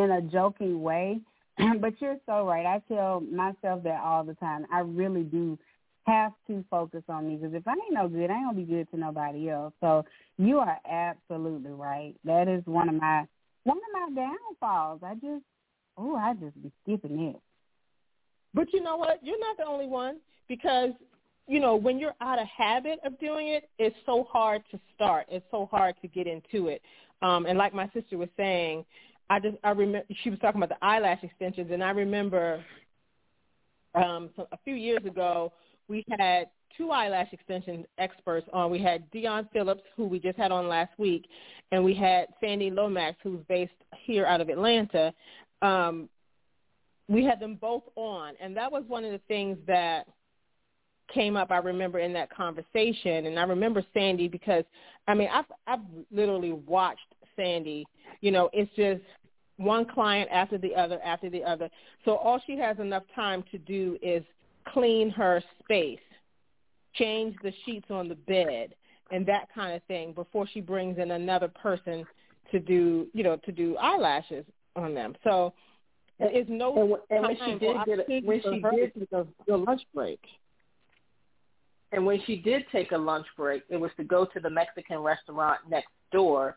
in a joking way, but you're so right. I tell myself that all the time. I really do have to focus on me because if I ain't no good, I ain't gonna be good to nobody else. So you are absolutely right. That is one of my one of my downfalls. I just oh, I just be skipping it. But you know what? You're not the only one because you know when you're out of habit of doing it, it's so hard to start. It's so hard to get into it. Um, and like my sister was saying, I just I remember she was talking about the eyelash extensions, and I remember um, so a few years ago we had two eyelash extension experts on. We had Dion Phillips, who we just had on last week, and we had Sandy Lomax, who's based here out of Atlanta. Um, we had them both on, and that was one of the things that came up. I remember in that conversation, and I remember Sandy because I mean I've I've literally watched Sandy. You know, it's just one client after the other after the other. So all she has enough time to do is clean her space, change the sheets on the bed, and that kind of thing before she brings in another person to do, you know, to do eyelashes on them. So there is no and, and when she did get a, when she did a, a lunch break. And when she did take a lunch break, it was to go to the Mexican restaurant next door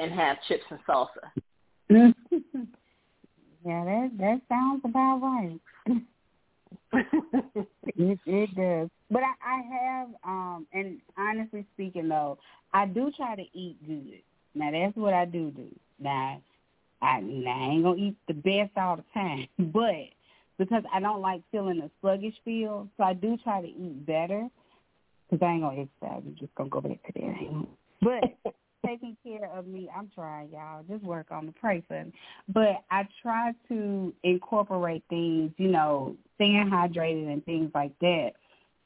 and have chips and salsa. yeah, that that sounds about right. it, it does. But I, I have, um, and honestly speaking though, I do try to eat good. Now that's what I do do. Now, I, now, I ain't gonna eat the best all the time, but because I don't like feeling a sluggish feel, so I do try to eat better. Cause I ain't gonna exercise. I'm just gonna go back to that. But taking care of me. I'm trying, y'all. Just work on the pray. But I try to incorporate things, you know, staying hydrated and things like that,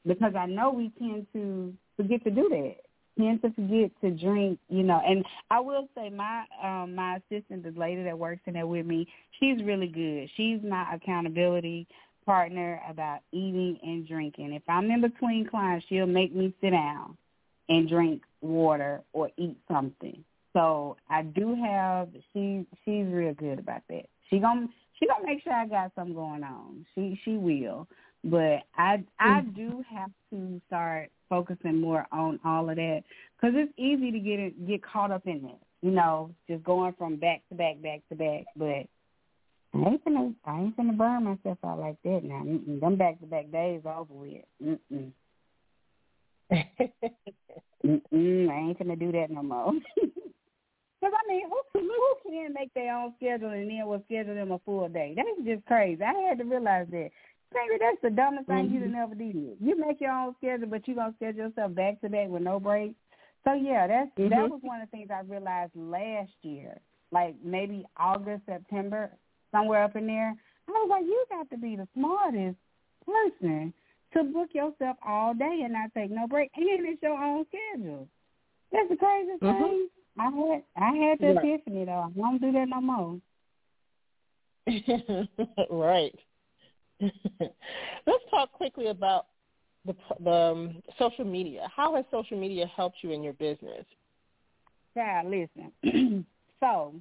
because I know we tend to forget to do that. Tend to forget to drink, you know. And I will say, my um my assistant, the lady that works in there with me, she's really good. She's my accountability partner about eating and drinking. If I'm in between clients, she'll make me sit down and drink water or eat something. So I do have she she's real good about that. She gonna she gonna make sure I got something going on. She she will. But I I mm. do have to start focusing more on all of that because it's easy to get it, get caught up in it. You know, just going from back to back, back to back. But I ain't gonna I ain't gonna burn myself out like that now. Mm-mm. Them back to back days over with. Mm-mm. Mm-mm, I ain't gonna do that no more. Because I mean, who who can make their own schedule and then will schedule them a full day? That's just crazy. I had to realize that. Baby, that's the dumbest thing mm-hmm. you'd never did. You make your own schedule, but you gonna schedule yourself back to back with no breaks. So yeah, that's mm-hmm. that was one of the things I realized last year, like maybe August, September, somewhere up in there. I was like, you got to be the smartest person to book yourself all day and not take no break, and it's your own schedule. That's the crazy mm-hmm. thing. I had I had the right. epiphany though. I don't do that no more. right. Let's talk quickly about the the um, social media. How has social media helped you in your business? Yeah, listen. so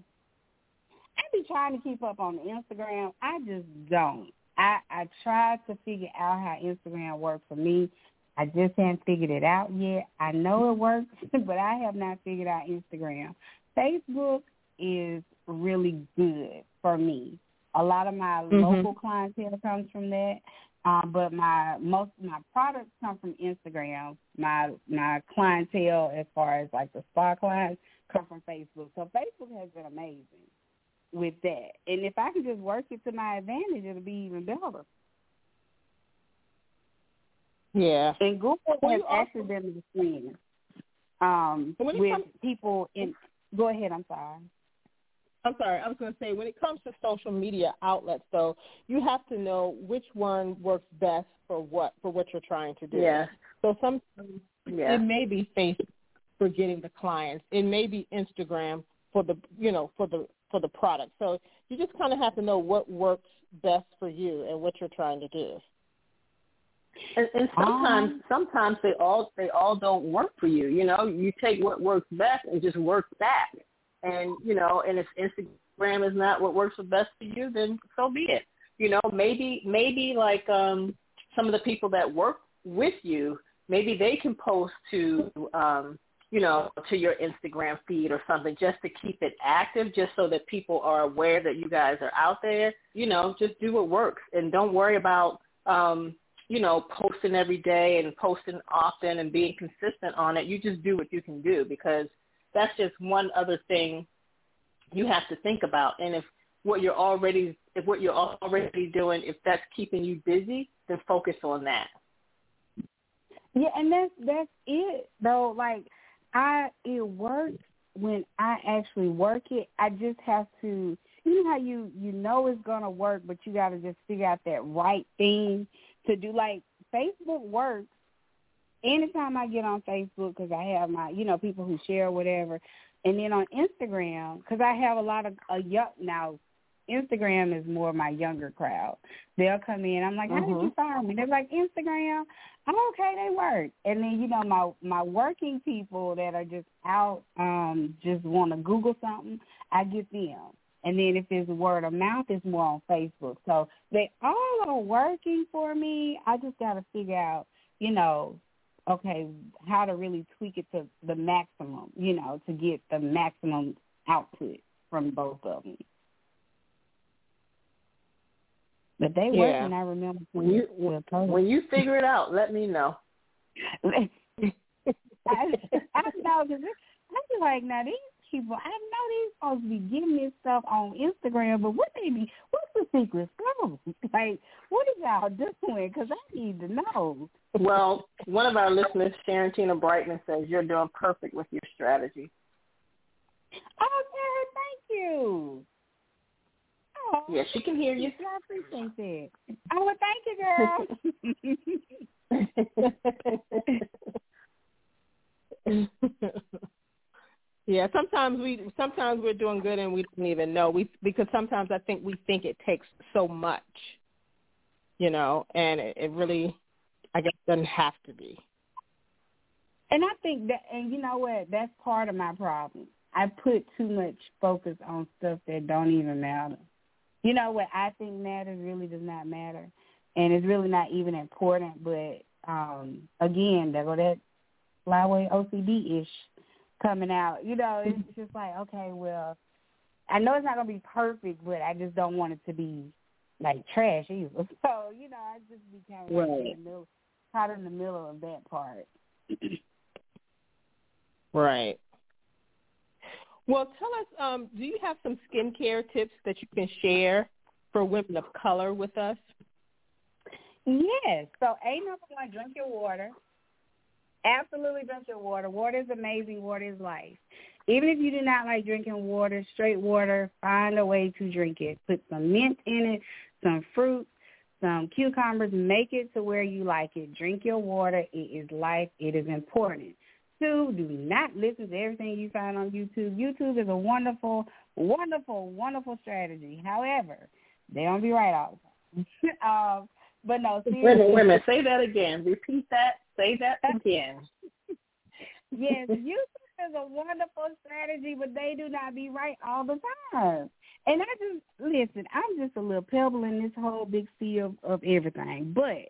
I be trying to keep up on Instagram. I just don't. I I tried to figure out how Instagram works for me. I just haven't figured it out yet. I know it works, but I have not figured out Instagram. Facebook is really good for me. A lot of my mm-hmm. local clientele comes from that. Um, but my most of my products come from Instagram. My my clientele as far as like the spa clients come from Facebook. So Facebook has been amazing with that. And if I can just work it to my advantage, it'll be even better. Yeah. And Google has actually also, been the friend um, with comes, people in. Go ahead. I'm sorry. I'm sorry. I was going to say when it comes to social media outlets, though, you have to know which one works best for what for what you're trying to do. Yeah. So sometimes yeah. it may be Facebook for getting the clients. It may be Instagram for the you know for the for the product. So you just kind of have to know what works best for you and what you're trying to do. And, and sometimes, um, sometimes they all they all don't work for you. You know, you take what works best and just work that. And you know, and if Instagram is not what works the best for you, then so be it. You know, maybe maybe like um some of the people that work with you, maybe they can post to um, you know, to your Instagram feed or something just to keep it active, just so that people are aware that you guys are out there. You know, just do what works and don't worry about, um, you know, posting every day and posting often and being consistent on it. You just do what you can do because that's just one other thing you have to think about. And if what you're already, if what you're already doing, if that's keeping you busy, then focus on that. Yeah, and that's that's it though. Like I it works when I actually work it. I just have to you know how you you know it's gonna work, but you got to just figure out that right thing to do. Like Facebook works. Anytime I get on Facebook, because I have my you know people who share whatever, and then on Instagram, because I have a lot of uh, a young now Instagram is more my younger crowd. They'll come in. I'm like, how mm-hmm. did you find me? They're like, Instagram. I'm okay. They work. And then you know my my working people that are just out, um, just want to Google something. I get them. And then if it's word of mouth, it's more on Facebook. So they all are working for me. I just got to figure out, you know, okay, how to really tweak it to the maximum, you know, to get the maximum output from both of them. But they yeah. work, and I remember when you when you figure it out, let me know. I, I know because I'm like, now these people, I know these supposed to be getting this stuff on Instagram, but what they be? What's the secret stuff? Like, what is y'all doing? Because I need to know. well, one of our listeners, Sharon Tina Brightman, says you're doing perfect with your strategy. Oh, Sharon, thank you. Oh, yeah, she can hear you. I appreciate that. Oh, well, thank you, girl. yeah, sometimes we sometimes we're doing good and we don't even know. We because sometimes I think we think it takes so much, you know, and it, it really, I guess, doesn't have to be. And I think that, and you know what? That's part of my problem. I put too much focus on stuff that don't even matter you know what I think matters really does not matter, and it's really not even important. But um again, there go that flyway OCD ish coming out. You know, it's just like okay, well, I know it's not gonna be perfect, but I just don't want it to be like trash either. So you know, I just be kind of right. in the middle, caught in the middle of that part. right. Well, tell us, um, do you have some skincare tips that you can share for women of color with us? Yes. So, A number one, drink your water. Absolutely drink your water. Water is amazing. Water is life. Even if you do not like drinking water, straight water, find a way to drink it. Put some mint in it, some fruit, some cucumbers. Make it to where you like it. Drink your water. It is life. It is important. Two, do not listen to everything you find on YouTube. YouTube is a wonderful, wonderful, wonderful strategy. However, they don't be right all the time. um, but no, seriously. Wait a minute, wait a minute. Say that again. Repeat that. Say that again. yes, YouTube is a wonderful strategy, but they do not be right all the time. And I just listen. I'm just a little pebble in this whole big sea of, of everything. But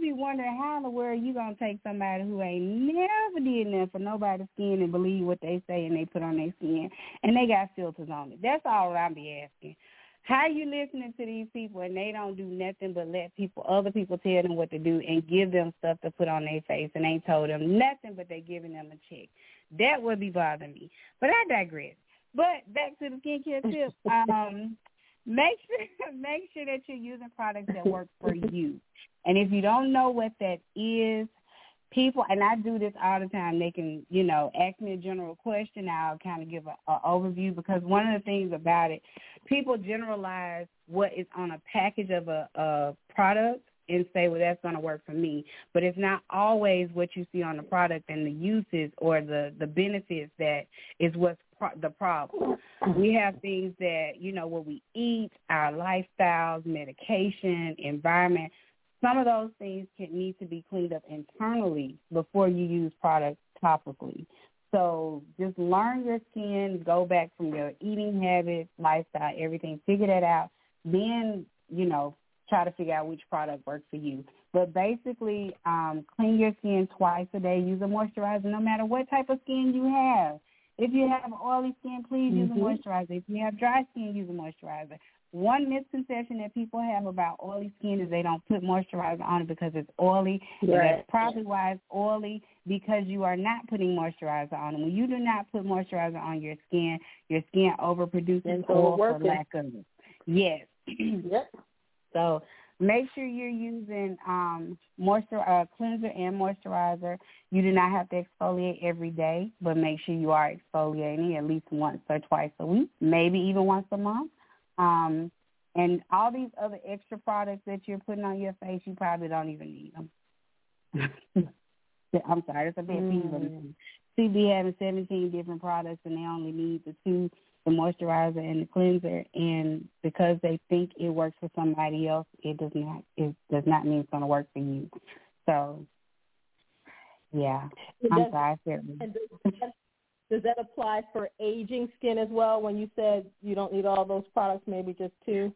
be wondering how in the world you gonna take somebody who ain't never did nothing for nobody's skin and believe what they say and they put on their skin and they got filters on it. That's all I'm be asking. How you listening to these people and they don't do nothing but let people other people tell them what to do and give them stuff to put on their face and ain't told them nothing but they giving them a check. That would be bothering me. But I digress. But back to the skincare tip. Um make sure make sure that you're using products that work for you. And if you don't know what that is, people and I do this all the time. They can, you know, ask me a general question. I'll kind of give a, a overview because one of the things about it, people generalize what is on a package of a, a product and say, well, that's going to work for me. But it's not always what you see on the product and the uses or the the benefits that is what's the problem. We have things that you know what we eat, our lifestyles, medication, environment. Some of those things can need to be cleaned up internally before you use products topically. So just learn your skin, go back from your eating habits, lifestyle, everything, figure that out. Then, you know, try to figure out which product works for you. But basically, um, clean your skin twice a day. Use a moisturizer no matter what type of skin you have. If you have oily skin, please mm-hmm. use a mm-hmm. moisturizer. If you have dry skin, use a moisturizer. One misconception that people have about oily skin is they don't put moisturizer on it because it's oily. And that's probably why it's oily because you are not putting moisturizer on it. When you do not put moisturizer on your skin, your skin overproduces oil for lack of it. Yes. yep. So make sure you're using um, moisture uh, cleanser and moisturizer. You do not have to exfoliate every day, but make sure you are exfoliating at least once or twice a week, maybe even once a month. Um, and all these other extra products that you're putting on your face, you probably don't even need them. I'm sorry, it's a bit mm. CB having 17 different products and they only need the two the moisturizer and the cleanser and because they think it works for somebody else it does not it does not mean it's going to work for you. So yeah. I'm does, sorry does that apply for aging skin as well? When you said you don't need all those products maybe just two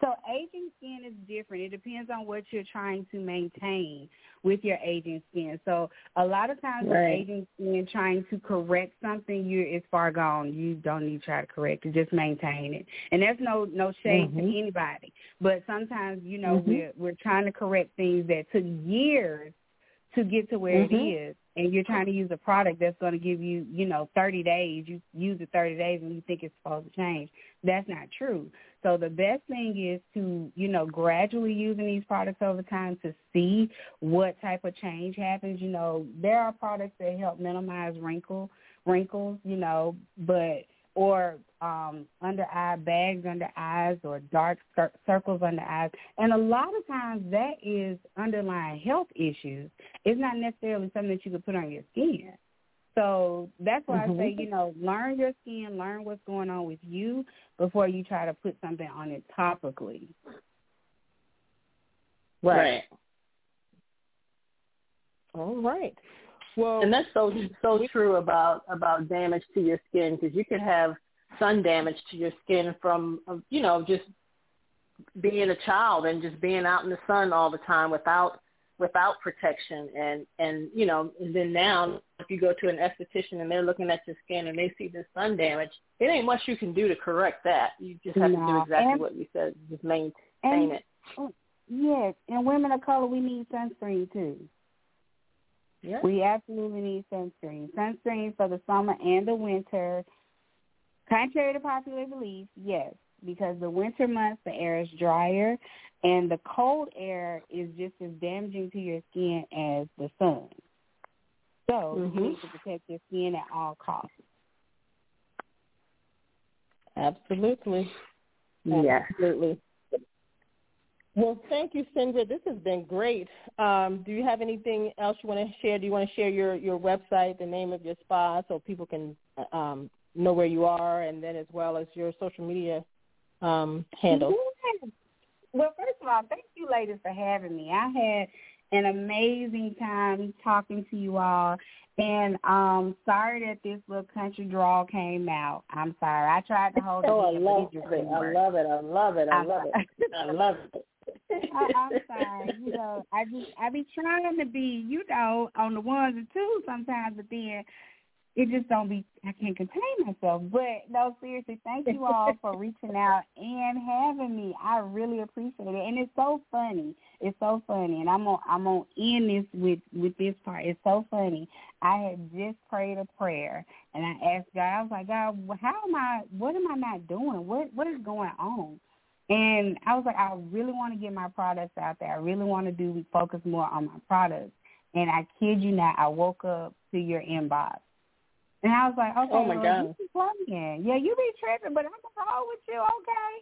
so aging skin is different. It depends on what you're trying to maintain with your aging skin. So a lot of times right. with aging skin, trying to correct something, you it's far gone. You don't need to try to correct it. Just maintain it. And there's no no shade mm-hmm. to anybody. But sometimes you know mm-hmm. we're we're trying to correct things that took years to get to where mm-hmm. it is and you're trying to use a product that's going to give you, you know, 30 days, you use it 30 days and you think it's supposed to change. That's not true. So the best thing is to, you know, gradually using these products over time to see what type of change happens. You know, there are products that help minimize wrinkle wrinkles, you know, but or um, under eye bags under eyes or dark cir- circles under eyes. And a lot of times that is underlying health issues. It's not necessarily something that you could put on your skin. So that's why mm-hmm. I say, you know, learn your skin, learn what's going on with you before you try to put something on it topically. Right. right. All right. Well, and that's so so true about about damage to your skin because you can have sun damage to your skin from you know just being a child and just being out in the sun all the time without without protection. And and you know and then now if you go to an esthetician and they're looking at your skin and they see the sun damage it ain't much you can do to correct that. You just have no. to do exactly and, what you said just maintain and, it. Oh, yes and women of color we need sunscreen too Yep. We absolutely need sunscreen. Sunscreen for the summer and the winter. Contrary to popular belief, yes, because the winter months the air is drier and the cold air is just as damaging to your skin as the sun. So mm-hmm. you need to protect your skin at all costs. Absolutely. Yes. Absolutely. Well, thank you, Singrid. This has been great. Um, do you have anything else you want to share? Do you want to share your, your website, the name of your spa, so people can um, know where you are, and then as well as your social media um, handles? Well, first of all, thank you, ladies, for having me. I had an amazing time talking to you all. And um sorry that this little country draw came out. I'm sorry. I tried to hold oh, it. I love it. I love it. I love it. I love it. I love it. I, oh, I'm sorry. You know, I just I be trying to be, you know, on the ones and twos sometimes, but then it just don't be I can't contain myself. But no, seriously, thank you all for reaching out and having me. I really appreciate it. And it's so funny. It's so funny. And I'm on I'm on end this with with this part. It's so funny. I had just prayed a prayer and I asked God, I was like, God, how am I what am I not doing? What what is going on? And I was like, I really want to get my products out there. I really want to do focus more on my products. And I kid you not, I woke up to your inbox. And I was like, okay, oh my Lord, God. you playing. Yeah, you be tripping, but I'm going to roll with you, okay?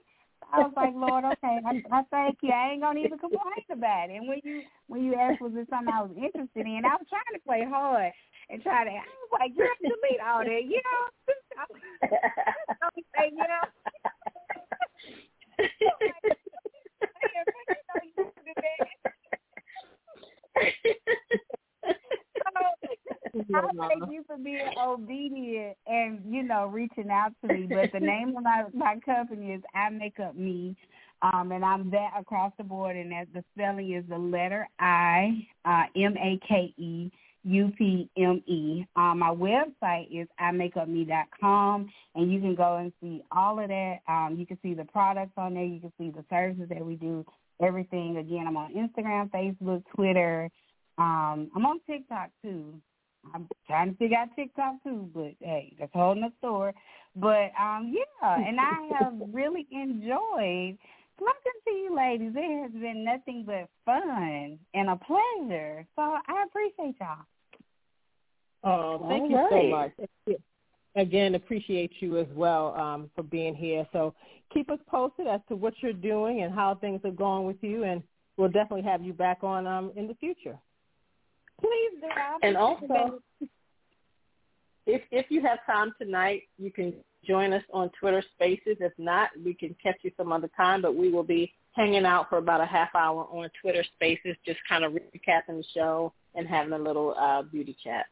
I was like, Lord, okay, I, I thank you. I ain't gonna even complain about it. And when you when you asked was it something I was interested in, I was trying to play hard and try to. I was like, just delete all that, you know. say, you know I thank you for being obedient and you know reaching out to me. But the name of my my company is I Make Up Me. Um, and I'm that across the board, and that the spelling is the letter I, uh, M-A-K-E, U-P-M-E. Um, my website is imakeupme.com, and you can go and see all of that. Um, you can see the products on there. You can see the services that we do, everything. Again, I'm on Instagram, Facebook, Twitter. Um, I'm on TikTok, too. I'm trying to figure out TikTok, too, but, hey, that's a whole nother story. But, um, yeah, and I have really enjoyed – talking to you ladies. It has been nothing but fun and a pleasure. So I appreciate y'all. Oh, thank All you right. so much. Again, appreciate you as well um, for being here. So keep us posted as to what you're doing and how things are going with you, and we'll definitely have you back on um, in the future. Please do. And also, if if you have time tonight, you can join us on Twitter Spaces. If not, we can catch you some other time, but we will be hanging out for about a half hour on Twitter Spaces, just kind of recapping the show and having a little uh, beauty chat.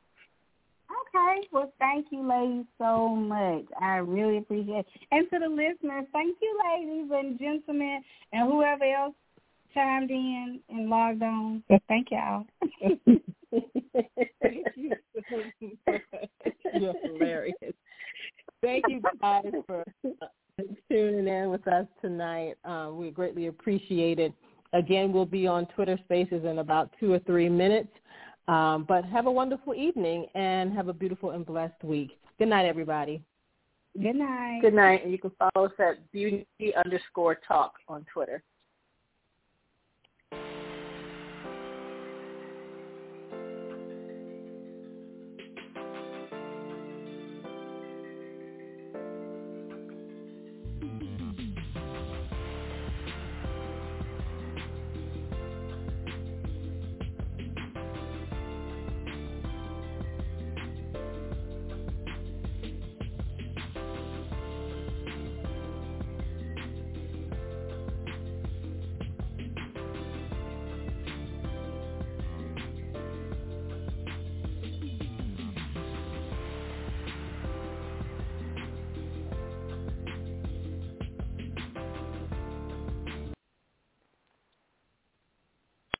Okay. Well, thank you, ladies, so much. I really appreciate it. And to the listeners, thank you, ladies and gentlemen, and whoever else chimed in and logged on. Thank y'all. You're hilarious. Thank you guys for tuning in with us tonight. Um, we greatly appreciate it. Again, we'll be on Twitter Spaces in about two or three minutes. Um, but have a wonderful evening and have a beautiful and blessed week. Good night, everybody. Good night. Good night. And you can follow us at beauty underscore talk on Twitter.